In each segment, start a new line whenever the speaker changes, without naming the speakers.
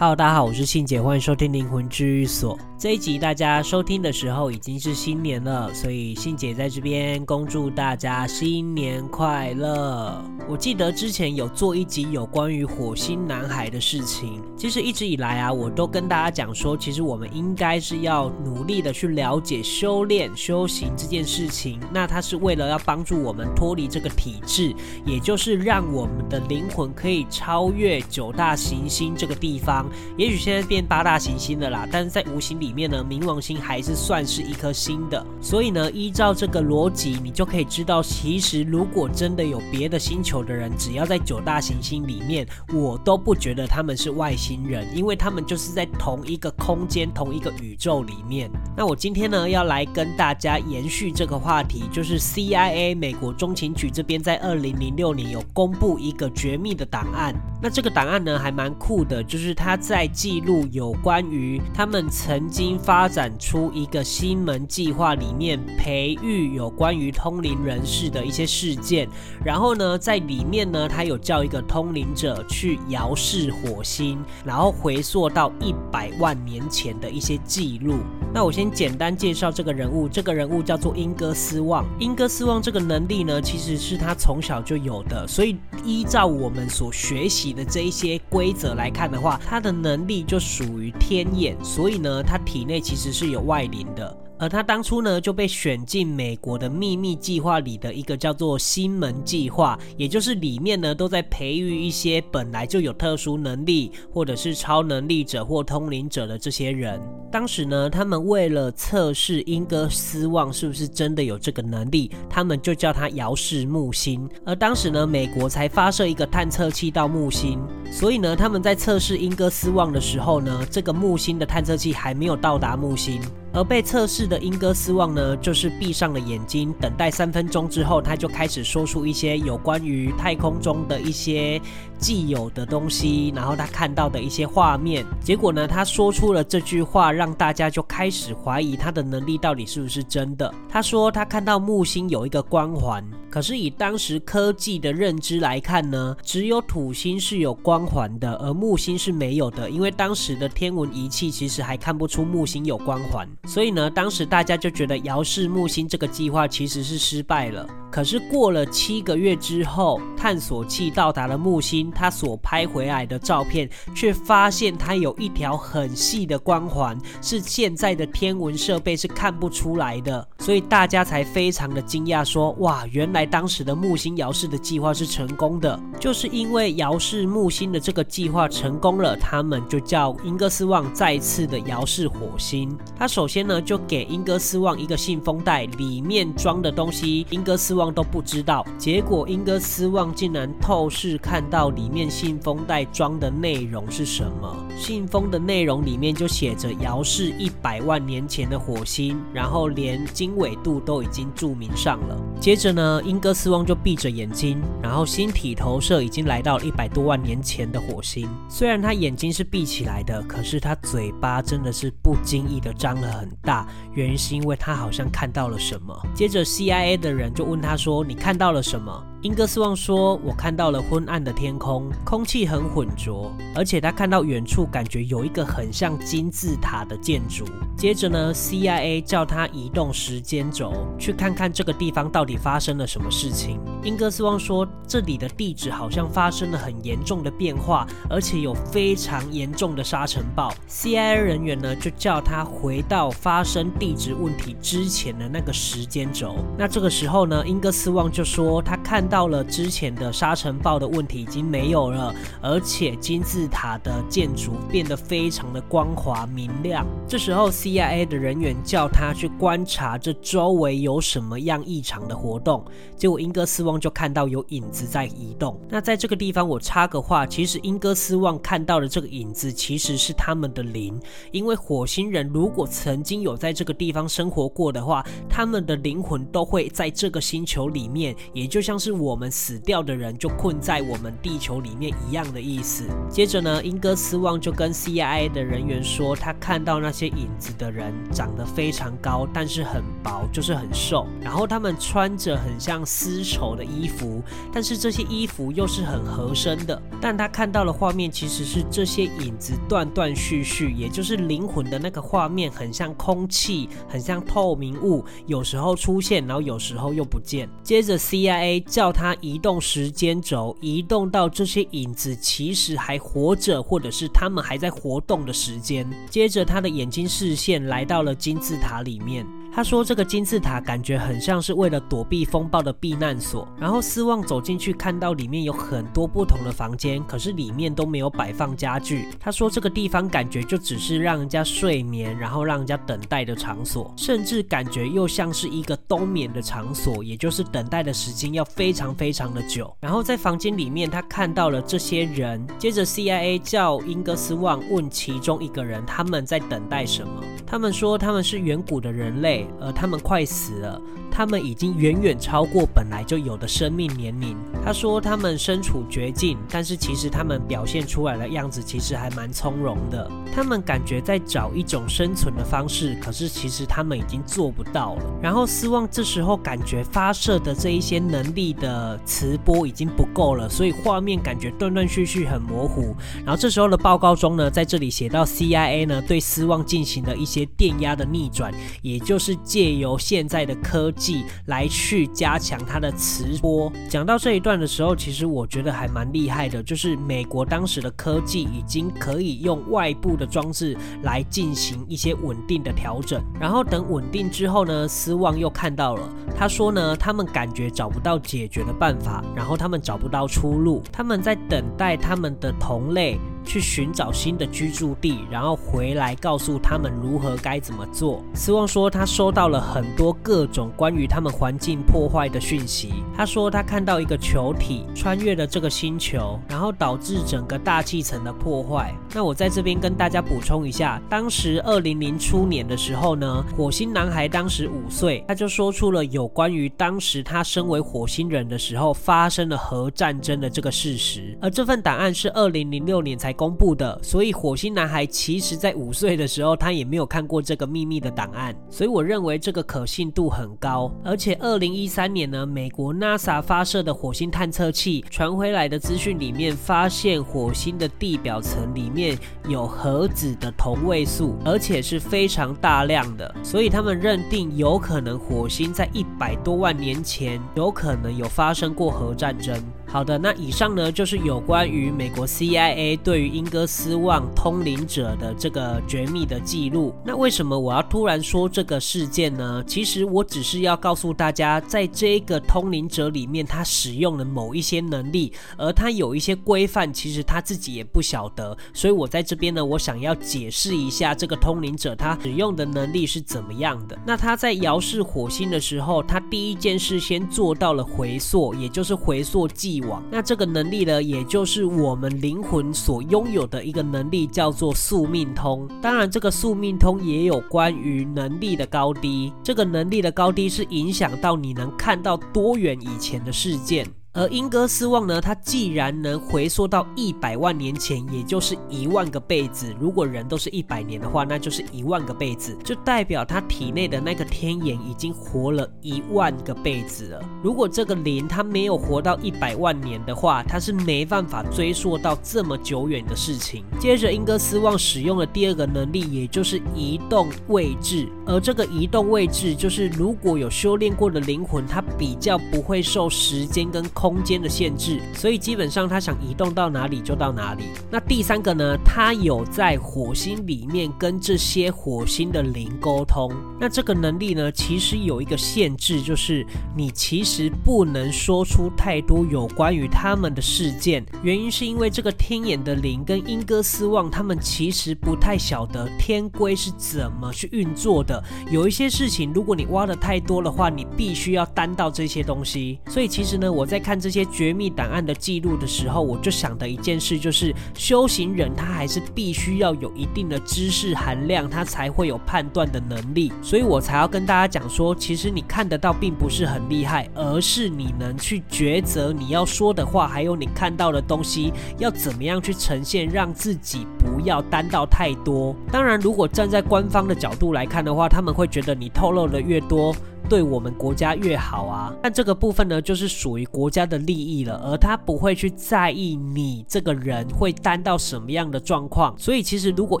Hello，大家好，我是信姐，欢迎收听灵魂治愈所。这一集大家收听的时候已经是新年了，所以信姐在这边恭祝大家新年快乐。我记得之前有做一集有关于火星男孩的事情，其实一直以来啊，我都跟大家讲说，其实我们应该是要努力的去了解修炼、修行这件事情。那它是为了要帮助我们脱离这个体质，也就是让我们的灵魂可以超越九大行星这个地方。也许现在变八大行星了啦，但是在无形里面呢，冥王星还是算是一颗星的。所以呢，依照这个逻辑，你就可以知道，其实如果真的有别的星球的人，只要在九大行星里面，我都不觉得他们是外星人，因为他们就是在同一个空间、同一个宇宙里面。那我今天呢，要来跟大家延续这个话题，就是 CIA 美国中情局这边在二零零六年有公布一个绝密的档案。那这个档案呢，还蛮酷的，就是它在记录有关于他们曾经发展出一个星门计划里面培育有关于通灵人士的一些事件，然后呢，在里面呢，他有叫一个通灵者去遥视火星，然后回溯到一百万年前的一些记录。那我先简单介绍这个人物，这个人物叫做英哥斯旺。英哥斯旺这个能力呢，其实是他从小就有的，所以依照我们所学习。的这一些规则来看的话，他的能力就属于天眼，所以呢，他体内其实是有外灵的。而他当初呢，就被选进美国的秘密计划里的一个叫做星门计划，也就是里面呢都在培育一些本来就有特殊能力，或者是超能力者或通灵者的这些人。当时呢，他们为了测试英哥斯旺是不是真的有这个能力，他们就叫他遥视木星。而当时呢，美国才发射一个探测器到木星，所以呢，他们在测试英哥斯旺的时候呢，这个木星的探测器还没有到达木星。而被测试的英哥斯旺呢，就是闭上了眼睛，等待三分钟之后，他就开始说出一些有关于太空中的一些既有的东西，然后他看到的一些画面。结果呢，他说出了这句话，让大家就开始怀疑他的能力到底是不是真的。他说他看到木星有一个光环。可是以当时科技的认知来看呢，只有土星是有光环的，而木星是没有的。因为当时的天文仪器其实还看不出木星有光环，所以呢，当时大家就觉得遥视木星这个计划其实是失败了。可是过了七个月之后，探索器到达了木星，他所拍回来的照片却发现它有一条很细的光环，是现在的天文设备是看不出来的，所以大家才非常的惊讶，说：哇，原来。当时的木星遥视的计划是成功的，就是因为遥视木星的这个计划成功了，他们就叫英格斯旺再次的遥视火星。他首先呢就给英格斯旺一个信封袋，里面装的东西英格斯旺都不知道。结果英格斯旺竟然透视看到里面信封袋装的内容是什么？信封的内容里面就写着姚氏一百万年前的火星，然后连经纬度都已经注明上了。接着呢。英哥斯旺就闭着眼睛，然后星体投射已经来到了一百多万年前的火星。虽然他眼睛是闭起来的，可是他嘴巴真的是不经意的张了很大，原因是因为他好像看到了什么。接着 CIA 的人就问他说：“你看到了什么？”英格斯旺说：“我看到了昏暗的天空，空气很浑浊，而且他看到远处感觉有一个很像金字塔的建筑。”接着呢，CIA 叫他移动时间轴，去看看这个地方到底发生了什么事情。英格斯旺说：“这里的地质好像发生了很严重的变化，而且有非常严重的沙尘暴。”CIA 人员呢就叫他回到发生地质问题之前的那个时间轴。那这个时候呢，英格斯旺就说他看。到了之前的沙尘暴的问题已经没有了，而且金字塔的建筑变得非常的光滑明亮。这时候 CIA 的人员叫他去观察这周围有什么样异常的活动，结果英哥斯旺就看到有影子在移动。那在这个地方我插个话，其实英哥斯旺看到的这个影子其实是他们的灵，因为火星人如果曾经有在这个地方生活过的话，他们的灵魂都会在这个星球里面，也就像是。我们死掉的人就困在我们地球里面一样的意思。接着呢，英哥斯旺就跟 CIA 的人员说，他看到那些影子的人长得非常高，但是很薄，就是很瘦。然后他们穿着很像丝绸的衣服，但是这些衣服又是很合身的。但他看到的画面其实是这些影子断断续续，也就是灵魂的那个画面，很像空气，很像透明物，有时候出现，然后有时候又不见。接着 CIA 叫他移动时间轴，移动到这些影子其实还活着，或者是他们还在活动的时间。接着他的眼睛视线来到了金字塔里面。他说：“这个金字塔感觉很像是为了躲避风暴的避难所。”然后斯旺走进去，看到里面有很多不同的房间，可是里面都没有摆放家具。他说：“这个地方感觉就只是让人家睡眠，然后让人家等待的场所，甚至感觉又像是一个冬眠的场所，也就是等待的时间要非常非常的久。”然后在房间里面，他看到了这些人。接着 CIA 叫英格斯旺问其中一个人：“他们在等待什么？”他们说：“他们是远古的人类。”而他们快死了。他们已经远远超过本来就有的生命年龄。他说他们身处绝境，但是其实他们表现出来的样子其实还蛮从容的。他们感觉在找一种生存的方式，可是其实他们已经做不到了。然后斯旺这时候感觉发射的这一些能力的磁波已经不够了，所以画面感觉断断续续很模糊。然后这时候的报告中呢，在这里写到 CIA 呢对斯旺进行了一些电压的逆转，也就是借由现在的科技。来去加强它的磁波。讲到这一段的时候，其实我觉得还蛮厉害的，就是美国当时的科技已经可以用外部的装置来进行一些稳定的调整。然后等稳定之后呢，斯旺又看到了，他说呢，他们感觉找不到解决的办法，然后他们找不到出路，他们在等待他们的同类。去寻找新的居住地，然后回来告诉他们如何该怎么做。斯旺说他收到了很多各种关于他们环境破坏的讯息。他说他看到一个球体穿越了这个星球，然后导致整个大气层的破坏。那我在这边跟大家补充一下，当时二零零初年的时候呢，火星男孩当时五岁，他就说出了有关于当时他身为火星人的时候发生了核战争的这个事实。而这份档案是二零零六年才公布的，所以火星男孩其实在五岁的时候，他也没有看过这个秘密的档案，所以我认为这个可信度很高。而且二零一三年呢，美国 NASA 发射的火星探测器传回来的资讯里面，发现火星的地表层里面有核子的同位素，而且是非常大量的，所以他们认定有可能火星在一百多万年前有可能有发生过核战争。好的，那以上呢就是有关于美国 CIA 对于英格斯旺通灵者的这个绝密的记录。那为什么我要突然说这个事件呢？其实我只是要告诉大家，在这个通灵者里面，他使用了某一些能力，而他有一些规范，其实他自己也不晓得。所以我在这边呢，我想要解释一下这个通灵者他使用的能力是怎么样的。那他在遥视火星的时候，他第一件事先做到了回溯，也就是回溯记。那这个能力呢，也就是我们灵魂所拥有的一个能力，叫做宿命通。当然，这个宿命通也有关于能力的高低。这个能力的高低是影响到你能看到多远以前的事件。而英哥斯旺呢，他既然能回溯到一百万年前，也就是一万个辈子。如果人都是一百年的话，那就是一万个辈子，就代表他体内的那个天眼已经活了一万个辈子了。如果这个灵他没有活到一百万年的话，他是没办法追溯到这么久远的事情。接着，英哥斯旺使用了第二个能力，也就是移动位置。而这个移动位置，就是如果有修炼过的灵魂，他比较不会受时间跟空间的限制，所以基本上他想移动到哪里就到哪里。那第三个呢，他有在火星里面跟这些火星的灵沟通。那这个能力呢，其实有一个限制，就是你其实不能说出太多有关于他们的事件。原因是因为这个天眼的灵跟英哥斯旺他们其实不太晓得天规是怎么去运作的。有一些事情，如果你挖的太多的话，你必须要担到这些东西。所以其实呢，我在看。看这些绝密档案的记录的时候，我就想的一件事就是，修行人他还是必须要有一定的知识含量，他才会有判断的能力。所以我才要跟大家讲说，其实你看得到并不是很厉害，而是你能去抉择你要说的话，还有你看到的东西要怎么样去呈现，让自己不要担到太多。当然，如果站在官方的角度来看的话，他们会觉得你透露的越多，对我们国家越好啊，但这个部分呢，就是属于国家的利益了，而他不会去在意你这个人会担到什么样的状况。所以，其实如果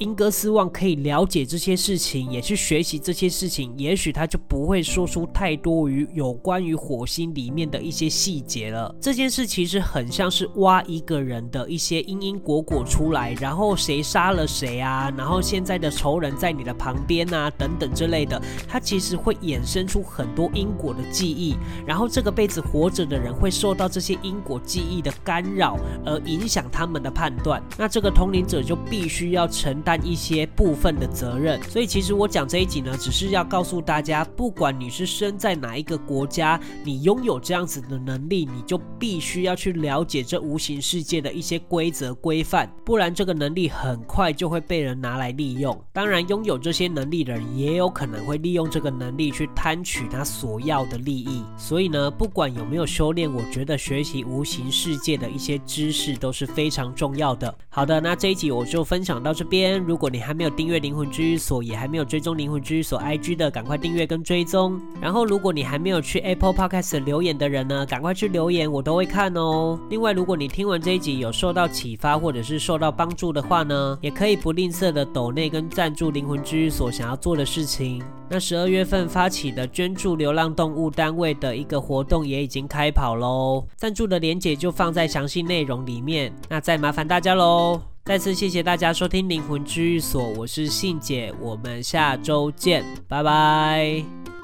英哥斯旺可以了解这些事情，也去学习这些事情，也许他就不会说出太多于有关于火星里面的一些细节了。这件事其实很像是挖一个人的一些因因果果出来，然后谁杀了谁啊，然后现在的仇人在你的旁边啊，等等之类的，他其实会衍生出。很多因果的记忆，然后这个辈子活着的人会受到这些因果记忆的干扰，而影响他们的判断。那这个通灵者就必须要承担一些部分的责任。所以，其实我讲这一集呢，只是要告诉大家，不管你是生在哪一个国家，你拥有这样子的能力，你就必须要去了解这无形世界的一些规则规范，不然这个能力很快就会被人拿来利用。当然，拥有这些能力的人也有可能会利用这个能力去贪取。他所要的利益，所以呢，不管有没有修炼，我觉得学习无形世界的一些知识都是非常重要的。好的，那这一集我就分享到这边。如果你还没有订阅灵魂居所，也还没有追踪灵魂居所 IG 的，赶快订阅跟追踪。然后，如果你还没有去 Apple Podcast 留言的人呢，赶快去留言，我都会看哦。另外，如果你听完这一集有受到启发或者是受到帮助的话呢，也可以不吝啬的抖内跟赞助灵魂居所想要做的事情。那十二月份发起的捐助流浪动物单位的一个活动也已经开跑喽，赞助的连结就放在详细内容里面。那再麻烦大家喽，再次谢谢大家收听灵魂治愈所，我是信姐，我们下周见，拜拜。